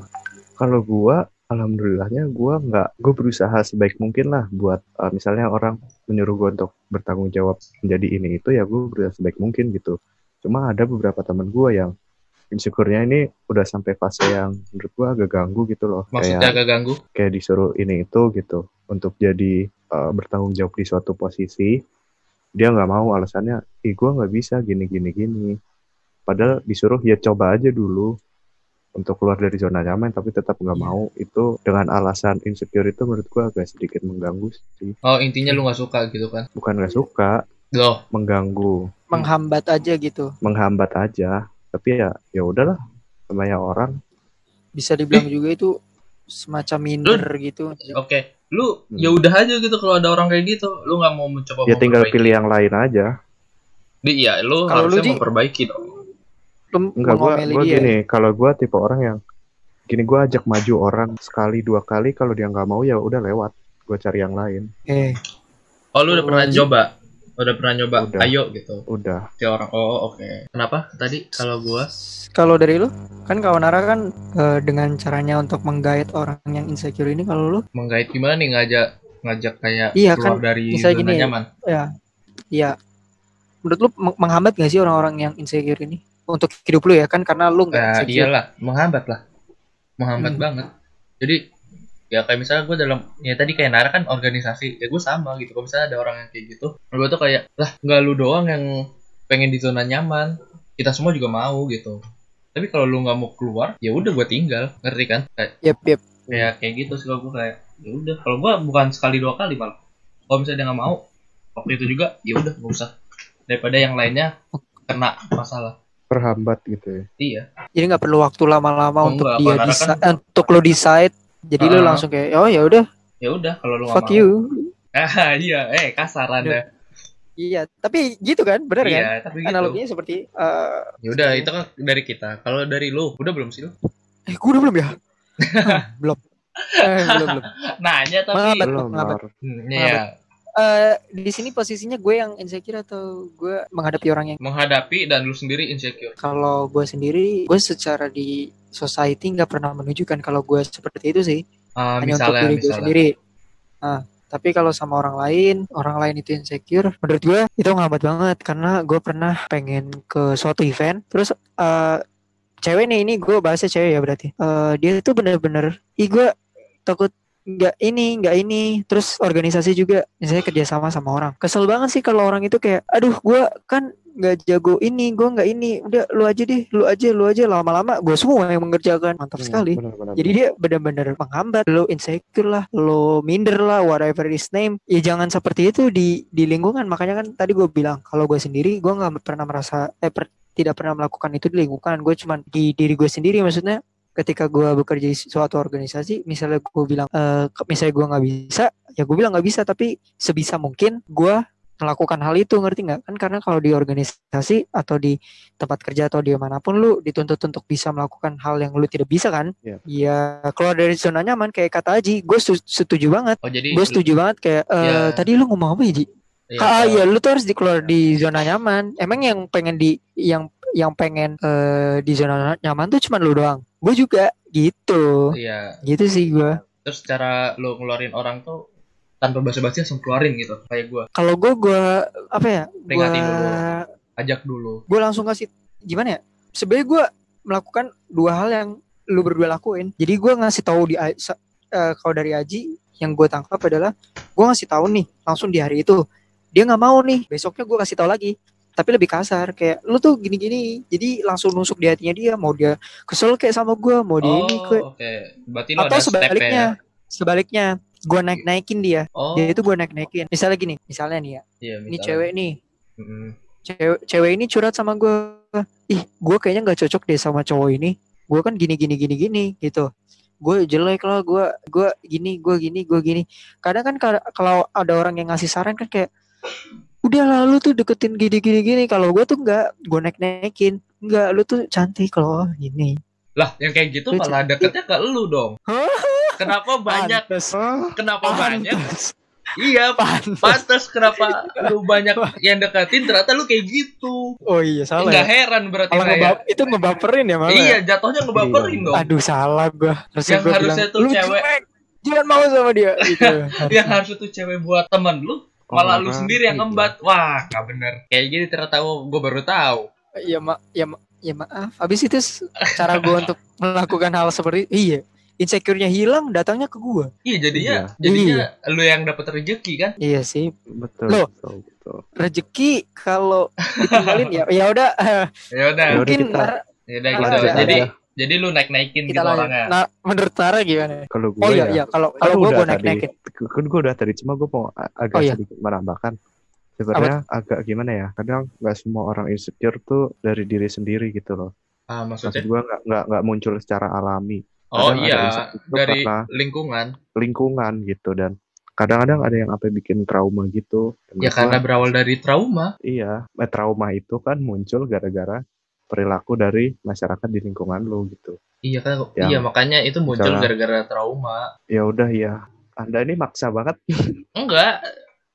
[SPEAKER 2] kalau gua alhamdulillahnya gua nggak gue berusaha sebaik mungkin lah buat uh, misalnya orang menyuruh gua untuk bertanggung jawab menjadi ini itu ya gue berusaha sebaik mungkin gitu cuma ada beberapa teman gua yang insecure-nya ini udah sampai fase yang menurut gua agak ganggu gitu loh
[SPEAKER 3] Maksudnya
[SPEAKER 2] kayak
[SPEAKER 3] agak ganggu.
[SPEAKER 2] kayak disuruh ini itu gitu untuk jadi uh, bertanggung jawab di suatu posisi dia nggak mau alasannya ih gua nggak bisa gini gini gini padahal disuruh ya coba aja dulu untuk keluar dari zona nyaman tapi tetap nggak
[SPEAKER 1] Iya.
[SPEAKER 2] mau itu dengan alasan insecure itu menurut gua agak sedikit mengganggu sih
[SPEAKER 3] Oh, intinya lu nggak suka gitu kan.
[SPEAKER 2] bukan nggak suka
[SPEAKER 3] Loh,
[SPEAKER 2] mengganggu
[SPEAKER 1] Menghambat aja gitu.
[SPEAKER 2] menghambat aja tapi ya ya udahlah namanya orang
[SPEAKER 1] Bisa dibilang juga itu semacam minder gitu.
[SPEAKER 3] oke. Lu
[SPEAKER 2] Hmm.
[SPEAKER 3] ya udah aja gitu kalau ada orang kayak gitu. Lu nggak mau mencoba
[SPEAKER 2] ya tinggal pilih yang lain aja
[SPEAKER 3] Di, iya, lu
[SPEAKER 1] Kalau lu,
[SPEAKER 3] harusnya
[SPEAKER 1] Ji?
[SPEAKER 3] memperbaiki dong.
[SPEAKER 1] Lu
[SPEAKER 2] Enggak, gua, gua
[SPEAKER 1] dia.
[SPEAKER 2] gini, kalau gua tipe orang yang gini gua ajak maju orang sekali dua kali kalau dia nggak mau ya udah lewat. Gua cari yang lain.
[SPEAKER 1] Eh,
[SPEAKER 3] Oh, lu udah
[SPEAKER 1] Oh,
[SPEAKER 3] pernah coba? Udah pernah nyoba?
[SPEAKER 2] Udah.
[SPEAKER 3] Ayo gitu.
[SPEAKER 2] Udah.
[SPEAKER 3] Si orang, oh oke. Kenapa tadi kalau gua?
[SPEAKER 1] kalau dari lu kan Kawanara kan eh, dengan caranya untuk menggait orang yang insecure ini kalau lu
[SPEAKER 3] Menggait gimana nih ngajak ngajak kayak
[SPEAKER 1] Iya,
[SPEAKER 3] keluar
[SPEAKER 1] kan,
[SPEAKER 3] dari zona
[SPEAKER 1] gini,
[SPEAKER 3] nyaman?
[SPEAKER 1] ya ya menurut lu meng- menghambat gak sih orang-orang yang insecure ini untuk hidup lu ya kan karena lu nggak
[SPEAKER 3] Ya,
[SPEAKER 1] insecure
[SPEAKER 3] iyalah, menghambat lah. Menghambat
[SPEAKER 1] Hmm.
[SPEAKER 3] banget. Jadi ya kayak misalnya gue dalam ya tadi kayak Nara kan organisasi ya gue sama gitu. Kalau misalnya ada orang yang kayak gitu gue tuh kayak lah nggak lu doang yang pengen di zona nyaman. Kita semua juga mau gitu. Tapi kalau lu nggak mau keluar ya udah gue tinggal. Ngerti kan? Kayak
[SPEAKER 1] Yep, yep.
[SPEAKER 3] kayak kayak gitu sih kalau gue kayak ya udah. Kalau gue bukan sekali dua kali malah. Kalau misalnya dia nggak mau waktu itu juga ya udah nggak usah. Daripada yang lainnya kena masalah.
[SPEAKER 2] Terhambat gitu ya.
[SPEAKER 3] iya.
[SPEAKER 1] Jadi nggak perlu waktu lama-lama
[SPEAKER 3] Oh,
[SPEAKER 1] untuk
[SPEAKER 3] enggak,
[SPEAKER 1] dia desa-
[SPEAKER 3] kan-
[SPEAKER 1] untuk lu decide jadi lu
[SPEAKER 3] Ah.
[SPEAKER 1] langsung kayak oh ya udah.
[SPEAKER 3] Ya udah kalau lu
[SPEAKER 1] fuck
[SPEAKER 3] mau.
[SPEAKER 1] you.
[SPEAKER 3] Ah iya eh kasar anda.
[SPEAKER 1] Iya. Tapi gitu kan bener kan?
[SPEAKER 3] iya tapi gitu.
[SPEAKER 1] Analoginya seperti eh
[SPEAKER 3] ya udah itu kan dari kita. Kalau dari lu udah belum sih lu?
[SPEAKER 1] Eh gue udah belum ya? Hah, belum. Eh, belum belum.
[SPEAKER 3] Nanya tapi
[SPEAKER 1] Menghambat.
[SPEAKER 2] Belum,
[SPEAKER 1] menghambat.
[SPEAKER 2] Lar.
[SPEAKER 3] Hmm, ya
[SPEAKER 1] Eh, di sini posisinya gue yang insecure atau gue menghadapi orang yang
[SPEAKER 3] menghadapi dan lu sendiri insecure?
[SPEAKER 1] Kalau gue sendiri gue secara di society nggak pernah menunjukkan kalau gue seperti itu sih.
[SPEAKER 3] Ah,
[SPEAKER 1] hanya untuk
[SPEAKER 3] misalnya
[SPEAKER 1] diri gue sendiri. Nah tapi kalau sama orang lain orang lain itu insecure menurut gue itu ngehambat banget. Karena gue pernah pengen ke suatu event terus eh cewek nih ini gue bahasnya cewek ya berarti. Eh dia tuh bener-bener ih gue takut nggak ini nggak ini. Terus organisasi juga misalnya kerjasama sama orang. Kesel banget sih kalau orang itu kayak aduh gue kan nggak jago ini gue nggak ini. Udah lu aja deh lu aja lu aja. Lama-lama gue semua yang mengerjakan. Mantap
[SPEAKER 2] Hmm,
[SPEAKER 1] sekali.
[SPEAKER 2] benar, benar,
[SPEAKER 1] jadi dia benar-benar menghambat. Lo insecure lah lo minder lah whatever his name. Ya jangan seperti itu di di lingkungan. Makanya kan tadi gue bilang kalau gue sendiri gue nggak pernah merasa eh per- tidak pernah melakukan itu di lingkungan. Gue cuman di diri gue sendiri maksudnya ketika gue bekerja di suatu organisasi misalnya gue bilang eh ke- misalnya gue nggak bisa ya gue bilang nggak bisa tapi sebisa mungkin gue melakukan hal itu ngerti nggak kan karena kalau di organisasi atau di tempat kerja atau di mana pun lu dituntut untuk bisa melakukan hal yang lu tidak bisa kan
[SPEAKER 2] Iya.
[SPEAKER 1] ya keluar dari zona nyaman kayak kata Aji gue setuju banget
[SPEAKER 3] oh
[SPEAKER 1] gue setuju banget kayak eh,
[SPEAKER 3] Ya.
[SPEAKER 1] tadi lu ngomong apa ya Ji?
[SPEAKER 3] Ya,
[SPEAKER 1] ah iya lu tuh harus dikeluar di zona nyaman. Emang yang pengen di yang yang pengen eh, di zona nyaman tuh cuman lu doang? Gue juga gitu.
[SPEAKER 3] Iya.
[SPEAKER 1] Gitu sih gue
[SPEAKER 3] terus cara lu ngeluarin orang tuh tanpa basa-basi langsung keluarin gitu kayak gua.
[SPEAKER 1] Kalau gue gue apa ya gue
[SPEAKER 3] Peringati dulu. ajak dulu.
[SPEAKER 1] Gue langsung kasih gimana ya sebenarnya gue melakukan dua hal yang lu berdua lakuin. Jadi gue ngasih tahu di eh, kalau dari Aji yang gue tangkap adalah gue ngasih tahu nih langsung di hari itu dia nggak mau nih besoknya gue kasih tahu lagi. Tapi lebih kasar kayak lu tuh gini-gini. Jadi langsung nusuk di hatinya dia mau dia kesel kayak sama gue mau dia ini
[SPEAKER 3] oh oke. Berarti lu
[SPEAKER 1] atau sebaliknya
[SPEAKER 3] ya
[SPEAKER 1] sebaliknya gue naik naikin dia.
[SPEAKER 3] Oh.
[SPEAKER 1] Dia itu gue naik naikin misalnya gini misalnya nih ya
[SPEAKER 3] iya,
[SPEAKER 1] ini cewek nih.
[SPEAKER 3] Mm-mm.
[SPEAKER 1] cewek cewek ini curhat sama gue ih gue kayaknya nggak cocok deh sama cowok ini. Gue kan gini gini gini gini gitu. Gue jelek lah gue gue gini gue gini gue gini. Kadang kan ka- kalau ada orang yang ngasih saran kan kayak udah lah lu tuh deketin gini gini. Gini kalau gue tuh nggak gue naik naikin nggak lu tuh cantik loh gini.
[SPEAKER 3] Lah yang kayak gitu
[SPEAKER 1] Lucu.
[SPEAKER 3] malah deketnya ke lu dong. Kenapa banyak?
[SPEAKER 1] Pantes.
[SPEAKER 3] kenapa banyak?
[SPEAKER 1] Pantes.
[SPEAKER 3] iya
[SPEAKER 1] Pantes.
[SPEAKER 3] pantas kenapa lu banyak yang deketin? Ternyata lu kayak gitu.
[SPEAKER 1] Oh iya salah
[SPEAKER 3] nggak
[SPEAKER 1] ya.
[SPEAKER 3] heran berarti saya
[SPEAKER 1] itu ngebaperin ya malah ya?
[SPEAKER 3] iya jatuhnya ngebaperin dong.
[SPEAKER 1] Aduh salah gue harusnya
[SPEAKER 3] Yang
[SPEAKER 1] gue
[SPEAKER 3] harusnya
[SPEAKER 1] bilang
[SPEAKER 3] tuh
[SPEAKER 1] lu
[SPEAKER 3] cewek-
[SPEAKER 1] jangan mau sama dia. Gitu
[SPEAKER 3] yang harus tuh cewek buat temen lu malah lu sendiri yang
[SPEAKER 2] gitu.
[SPEAKER 3] ngembat wah nggak bener. Kayak gini ternyata gue baru tahu.
[SPEAKER 1] Ya ma ya ma ya maaf. Habis itu cara gue untuk melakukan hal seperti iya insecure-nya hilang datangnya ke gue
[SPEAKER 3] iya jadinya
[SPEAKER 2] Iya.
[SPEAKER 3] jadinya lu yang dapat rezeki kan?
[SPEAKER 1] Iya sih.
[SPEAKER 2] Betul,
[SPEAKER 1] Loh.
[SPEAKER 2] betul, betul.
[SPEAKER 1] rezeki kalau ditinggalin ya ya udah.
[SPEAKER 3] Ya udah.
[SPEAKER 2] Ya udah
[SPEAKER 1] mungkin
[SPEAKER 3] ya udah gitu. jadi jadi lu naik naikin
[SPEAKER 1] kita
[SPEAKER 3] gitu
[SPEAKER 1] lanjut.
[SPEAKER 3] orangnya.
[SPEAKER 1] Nah menurut Tara gimana?
[SPEAKER 2] Kalau gue
[SPEAKER 1] oh iya
[SPEAKER 2] ya,
[SPEAKER 1] iya. Kalau
[SPEAKER 2] kan
[SPEAKER 1] kalau gue
[SPEAKER 2] udah
[SPEAKER 1] gue naik
[SPEAKER 2] tadi.
[SPEAKER 1] naikin
[SPEAKER 2] kan gue udah tadi cuma gue mau agak
[SPEAKER 1] Oh, iya.
[SPEAKER 2] sedikit menambahkan sebenarnya agak gimana ya kadang nggak semua orang insecure tuh dari diri sendiri gitu loh.
[SPEAKER 3] Ah
[SPEAKER 2] maksud
[SPEAKER 3] maksudnya
[SPEAKER 2] gue nggak nggak nggak muncul secara alami.
[SPEAKER 3] Oh
[SPEAKER 2] kadang
[SPEAKER 3] iya. dari lingkungan.
[SPEAKER 2] lingkungan gitu dan kadang-kadang ada yang apa bikin trauma gitu. Dan
[SPEAKER 3] Ya karena berawal dari trauma.
[SPEAKER 2] iya, eh, trauma itu kan muncul gara-gara perilaku dari masyarakat di lingkungan lu gitu.
[SPEAKER 3] Iya kan,
[SPEAKER 2] Yang
[SPEAKER 3] iya makanya itu muncul gara-gara trauma.
[SPEAKER 2] Ya udah ya, Anda ini maksa banget
[SPEAKER 3] Enggak,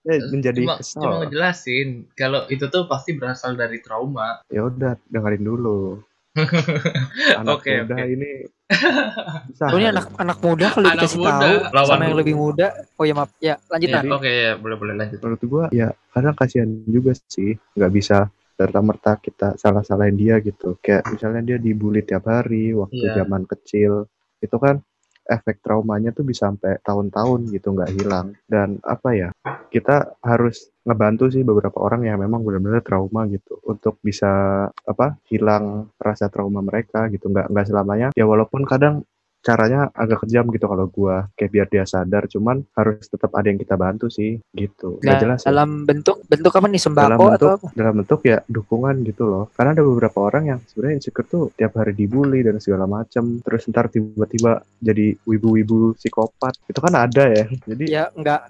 [SPEAKER 2] eh, menjadi
[SPEAKER 3] cuma,
[SPEAKER 2] kesel.
[SPEAKER 3] cuma ngejelasin kalau itu tuh pasti berasal dari trauma.
[SPEAKER 2] Ya udah dengerin dulu. Anak
[SPEAKER 3] Oke,
[SPEAKER 2] muda
[SPEAKER 3] oke.
[SPEAKER 2] ini.
[SPEAKER 1] Oh, ini anak anak muda kalau
[SPEAKER 3] Anak
[SPEAKER 1] dikasih
[SPEAKER 3] muda,
[SPEAKER 1] tahu
[SPEAKER 3] lawan
[SPEAKER 1] sama yang
[SPEAKER 3] dulu.
[SPEAKER 1] lebih muda. Oh ya maaf, ya lanjut
[SPEAKER 3] Ya. Oke, ya, boleh boleh lanjut.
[SPEAKER 2] menurut gua ya kadang kasihan juga sih nggak bisa serta merta kita salah salahin dia gitu. Kayak misalnya dia dibully tiap hari waktu
[SPEAKER 3] Iya.
[SPEAKER 2] zaman kecil itu kan efek traumanya tuh bisa sampai tahun-tahun gitu nggak hilang. Dan apa ya kita harus ngebantu sih beberapa orang yang memang benar-benar trauma gitu untuk bisa apa hilang rasa trauma mereka gitu. Nggak nggak selamanya. Ya walaupun kadang caranya agak kejam gitu kalau gua kayak biar dia sadar cuman harus tetap ada yang kita bantu sih gitu. Nggak
[SPEAKER 1] Nah,
[SPEAKER 2] jelas ya.
[SPEAKER 1] dalam bentuk bentuk apa nih?
[SPEAKER 2] Dalam
[SPEAKER 1] sembako
[SPEAKER 2] bentuk
[SPEAKER 1] atau apa?
[SPEAKER 2] dalam bentuk ya dukungan gitu loh. Karena ada beberapa orang yang sebenarnya insecure tuh tiap hari dibully dan segala macem. Terus ntar tiba-tiba jadi wibu-wibu psikopat. Itu kan ada ya. Jadi
[SPEAKER 1] Ya enggak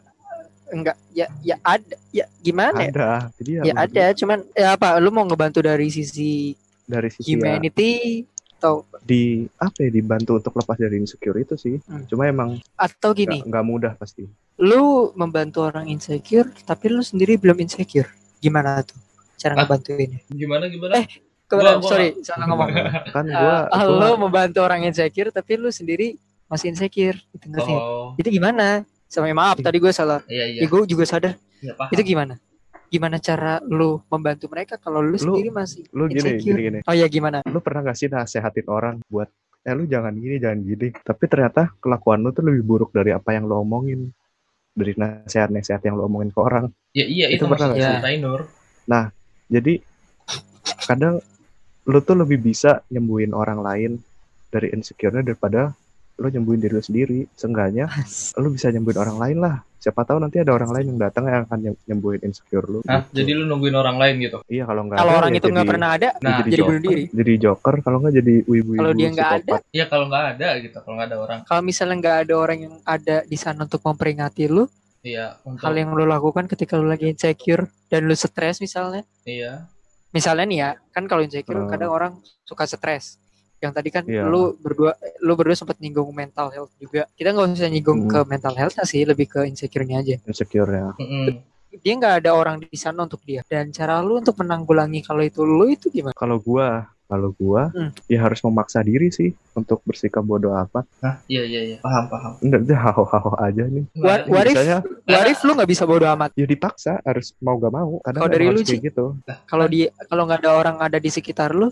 [SPEAKER 1] enggak ya ya ada ya gimana ya?
[SPEAKER 2] ada jadi ya,
[SPEAKER 1] Ya ada, cuman ya apa? Lu mau ngebantu dari sisi
[SPEAKER 2] dari sisi ya,
[SPEAKER 1] humanity atau
[SPEAKER 2] di apa ya dibantu untuk lepas dari insecure itu sih
[SPEAKER 1] Hmm.
[SPEAKER 2] cuma emang
[SPEAKER 1] atau gini,
[SPEAKER 2] nggak mudah pasti
[SPEAKER 1] lu membantu orang insecure tapi lu sendiri belum insecure. Gimana tuh cara
[SPEAKER 3] Hah?
[SPEAKER 1] ngebantuinnya?
[SPEAKER 3] Gimana gimana?
[SPEAKER 1] Eh, Ke-
[SPEAKER 3] Gua- gua-
[SPEAKER 1] sorry, salah ngomong.
[SPEAKER 2] kan gua,
[SPEAKER 1] Ah,
[SPEAKER 2] gua
[SPEAKER 1] lu membantu orang insecure tapi lu sendiri masih insecure. Itu ngerti
[SPEAKER 3] oh,
[SPEAKER 1] Itu gimana? Sama maaf tadi gue salah.
[SPEAKER 3] iya iya.
[SPEAKER 1] Ya, gue juga sadar.
[SPEAKER 3] Iya, paham.
[SPEAKER 1] Itu gimana? Gimana cara lu membantu mereka kalau lu, sendiri masih
[SPEAKER 2] lu gini
[SPEAKER 1] insecure?
[SPEAKER 2] gini gini
[SPEAKER 1] Oh ya gimana?
[SPEAKER 2] lu pernah gak sih nasehatin orang buat eh lu jangan gini jangan gini tapi ternyata kelakuan lu tuh lebih buruk dari apa yang lu omongin dari nasihat-nasihat yang lu omongin ke orang
[SPEAKER 3] Ya iya
[SPEAKER 2] Itu
[SPEAKER 3] itu,
[SPEAKER 2] pernah
[SPEAKER 1] nggak sih?
[SPEAKER 3] Nur.
[SPEAKER 2] jadi kadang lu tuh lebih bisa nyembuhin orang lain dari insecure-nya daripada lu nyembuhin diri lu sendiri seenggaknya lu bisa nyembuhin orang lain lah siapa tahu nanti ada orang lain yang datang yang akan nyem- nyembuhin insecure lu
[SPEAKER 3] Hah,
[SPEAKER 2] gitu.
[SPEAKER 3] jadi lu nungguin orang lain gitu.
[SPEAKER 2] iya kalau nggak
[SPEAKER 1] Kalau
[SPEAKER 2] ada,
[SPEAKER 1] orang
[SPEAKER 2] ya
[SPEAKER 1] itu nggak
[SPEAKER 2] jadi-
[SPEAKER 1] pernah ada,
[SPEAKER 3] Nah,
[SPEAKER 2] jadi,
[SPEAKER 1] jadi bunuh diri.
[SPEAKER 2] jadi joker kalau nggak jadi wibu-wibu
[SPEAKER 1] Kalau dia nggak
[SPEAKER 2] psikopat.
[SPEAKER 3] Iya kalau nggak ada gitu, kalau nggak ada orang.
[SPEAKER 1] kalau misalnya nggak ada orang yang ada di sana untuk memperingati lu,
[SPEAKER 3] Iya, untuk
[SPEAKER 1] hal yang lu lakukan ketika lu lagi insecure dan lu stres misalnya,
[SPEAKER 3] iya.
[SPEAKER 1] misalnya nih ya, kan kalau insecure
[SPEAKER 2] Hmm.
[SPEAKER 1] kadang orang suka stres. Yang tadi kan
[SPEAKER 2] Iya.
[SPEAKER 1] lu berdua, lu berdua sempat nyinggung mental health juga. Kita nggak usah nyinggung
[SPEAKER 2] Hmm.
[SPEAKER 1] ke mental health sih, lebih ke insecure-nya aja.
[SPEAKER 2] insecure ya
[SPEAKER 3] Mm-mm.
[SPEAKER 1] Dia nggak ada orang di sana untuk dia. Dan cara lu untuk menanggulangi kalau itu lu itu gimana?
[SPEAKER 2] kalau gua kalau gua
[SPEAKER 1] Hmm.
[SPEAKER 2] ya harus memaksa diri sih untuk bersikap bodoh amat
[SPEAKER 3] Hah, iya iya iya. Paham paham.
[SPEAKER 2] enggak dia haho-haho aja nih
[SPEAKER 1] What, what if,
[SPEAKER 2] biasanya
[SPEAKER 1] what if lu nggak bisa bodo amat?
[SPEAKER 2] ya dipaksa harus mau gak mau kadang
[SPEAKER 1] Kalau dari lu,
[SPEAKER 2] kayak gitu
[SPEAKER 1] Kalau di kalau nggak ada orang ada di sekitar lu,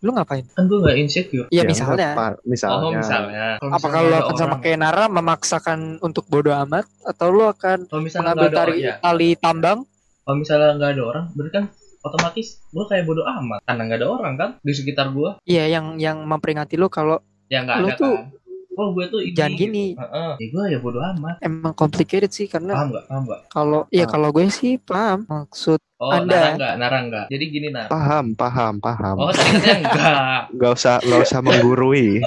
[SPEAKER 1] lu ngapain?
[SPEAKER 3] Kan gue nggak insecure.
[SPEAKER 1] Ya,
[SPEAKER 2] Ya,
[SPEAKER 1] misalnya.
[SPEAKER 2] misalnya
[SPEAKER 3] Oh misalnya. Kalau
[SPEAKER 1] Apakah lu akan sama kayak Nara memaksakan untuk bodo amat atau lu akan
[SPEAKER 3] Kalau misalnya
[SPEAKER 1] mengambil
[SPEAKER 3] nggak ada
[SPEAKER 1] tali,
[SPEAKER 3] orang, ya.
[SPEAKER 1] tali tambang?
[SPEAKER 3] Kalau misalnya nggak ada orang, berarti kan otomatis gue kayak bodo amat karena nggak ada orang kan di sekitar gue.
[SPEAKER 1] Iya, yang yang memperingati lu kalau
[SPEAKER 3] Ya
[SPEAKER 1] Lu
[SPEAKER 3] ada
[SPEAKER 1] tuh
[SPEAKER 3] kan. Oh gue tuh ini.
[SPEAKER 1] jangan gini.
[SPEAKER 3] Heeh. Ya gue ya bodo amat.
[SPEAKER 1] emang complicated sih karena
[SPEAKER 3] Paham nggak? Paham nggak?
[SPEAKER 1] kalau
[SPEAKER 2] Paham.
[SPEAKER 1] kalau gue sih paham maksud
[SPEAKER 3] Oh
[SPEAKER 1] Anda.
[SPEAKER 3] Nara nggak, Nara nggak. Jadi gini Nara.
[SPEAKER 2] paham paham paham
[SPEAKER 3] Oh tadi katanya enggak.
[SPEAKER 2] nggak usah nggak usah menggurui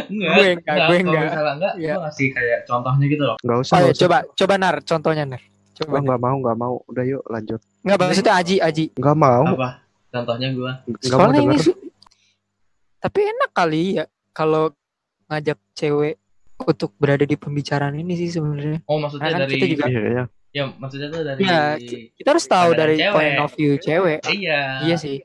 [SPEAKER 3] Enggak.
[SPEAKER 1] Gue enggak, gue
[SPEAKER 3] Kalau
[SPEAKER 1] enggak.
[SPEAKER 3] misalnya enggak,
[SPEAKER 1] Iya.
[SPEAKER 3] gue ngasih kayak contohnya gitu loh.
[SPEAKER 2] nggak usah
[SPEAKER 1] oh ya
[SPEAKER 2] usah.
[SPEAKER 1] coba coba nar contohnya nar coba
[SPEAKER 2] Gua
[SPEAKER 1] Nar.
[SPEAKER 2] nggak mau nggak mau udah yuk lanjut
[SPEAKER 1] nggak maksudnya Aji Aji
[SPEAKER 2] nggak mau
[SPEAKER 3] Apa? Contohnya gue.
[SPEAKER 2] nggak mau
[SPEAKER 1] soalnya ini tapi enak kali ya kalau ngajak cewek untuk berada di pembicaraan ini sih sebenarnya
[SPEAKER 3] Oh maksudnya
[SPEAKER 1] Karena kan
[SPEAKER 3] dari
[SPEAKER 1] kita juga-
[SPEAKER 2] iya ya
[SPEAKER 3] ya maksudnya tuh dari
[SPEAKER 1] Iya, kita harus tahu dari
[SPEAKER 3] cewek.
[SPEAKER 1] point of view cewek
[SPEAKER 3] Iya.
[SPEAKER 1] iya sih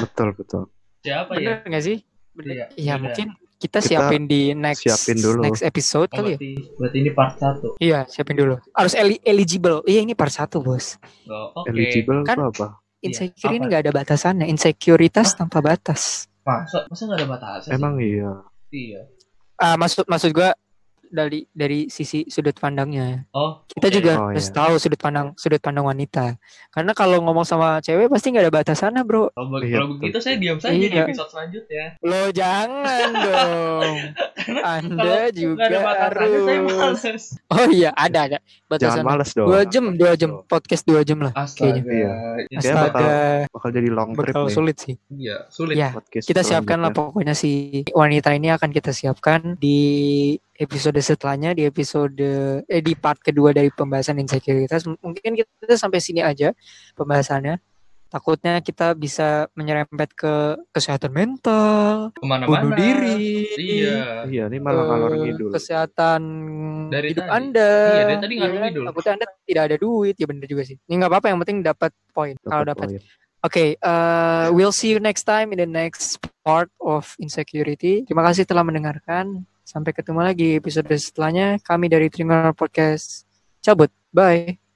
[SPEAKER 2] betul betul
[SPEAKER 3] Siapa ya?
[SPEAKER 1] bener nggak sih bener
[SPEAKER 3] Iya,
[SPEAKER 1] iya
[SPEAKER 3] bener.
[SPEAKER 1] mungkin kita,
[SPEAKER 2] Kita
[SPEAKER 1] siapin di next
[SPEAKER 2] siapin dulu.
[SPEAKER 1] next episode
[SPEAKER 3] Oh,
[SPEAKER 1] kali ya
[SPEAKER 3] berarti, berarti ini part 1.
[SPEAKER 1] iya siapin dulu harus eli- eligible iya ini part satu bos
[SPEAKER 3] Oh, Oke.
[SPEAKER 2] eligible
[SPEAKER 1] Kan-
[SPEAKER 2] itu apa
[SPEAKER 1] insecure
[SPEAKER 3] apa?
[SPEAKER 1] ini nggak ada batasannya insecuritas tanpa batas
[SPEAKER 3] Masa masa nggak ada batasan? sih?
[SPEAKER 2] emang iya
[SPEAKER 3] Iya.
[SPEAKER 1] ah maksud maksud gua dari dari sisi sudut pandangnya
[SPEAKER 3] Oh.
[SPEAKER 1] kita juga
[SPEAKER 2] Oh,
[SPEAKER 1] harus
[SPEAKER 2] iya.
[SPEAKER 1] tahu sudut pandang sudut pandang wanita karena kalau ngomong sama cewek pasti nggak ada batasannya bro
[SPEAKER 2] Iya,
[SPEAKER 3] kalau begitu
[SPEAKER 2] betul.
[SPEAKER 3] saya diam saja di
[SPEAKER 1] Iya.
[SPEAKER 3] episode selanjutnya.
[SPEAKER 1] lo jangan dong anda
[SPEAKER 3] Kalau
[SPEAKER 1] juga
[SPEAKER 3] ada batasannya saya
[SPEAKER 1] harus
[SPEAKER 3] males.
[SPEAKER 1] oh iya ada ada
[SPEAKER 2] jangan
[SPEAKER 1] batasan
[SPEAKER 2] males dong
[SPEAKER 1] dua jam dua jam podcast dua jam lah
[SPEAKER 3] Astaga.
[SPEAKER 2] Iya.
[SPEAKER 3] Ya,
[SPEAKER 2] Kayaknya bakal
[SPEAKER 1] astaga
[SPEAKER 2] bakal jadi long trip
[SPEAKER 1] bakal
[SPEAKER 2] nih
[SPEAKER 1] sulit sih
[SPEAKER 3] Iya, sulit.
[SPEAKER 1] ya
[SPEAKER 2] podcast
[SPEAKER 1] kita siapkan lah pokoknya si wanita ini akan kita siapkan di episode setelahnya di episode eh di part kedua dari pembahasan insekuritas mungkin kita sampai sini aja pembahasannya takutnya kita bisa menyerempet ke kesehatan mental
[SPEAKER 3] Ke mana-mana.
[SPEAKER 1] bunuh diri
[SPEAKER 3] Iya.
[SPEAKER 2] Iya, ini malah ngalor
[SPEAKER 1] eh,
[SPEAKER 2] ngidul.
[SPEAKER 1] kesehatan
[SPEAKER 3] Dari
[SPEAKER 1] hidup
[SPEAKER 3] tadi.
[SPEAKER 1] anda
[SPEAKER 3] Iya, dari tadi
[SPEAKER 1] ya
[SPEAKER 3] ngalor ngidul.
[SPEAKER 1] takutnya anda tidak ada duit ya bener juga sih ini nggak apa-apa yang penting dapat poin kalau dapat
[SPEAKER 2] poin.
[SPEAKER 1] Oke, uh, we'll see you next time in the next part of insecurity. Terima kasih telah mendengarkan. Sampai ketemu lagi episode setelahnya. Kami dari Tringal Podcast. Cabut. Bye.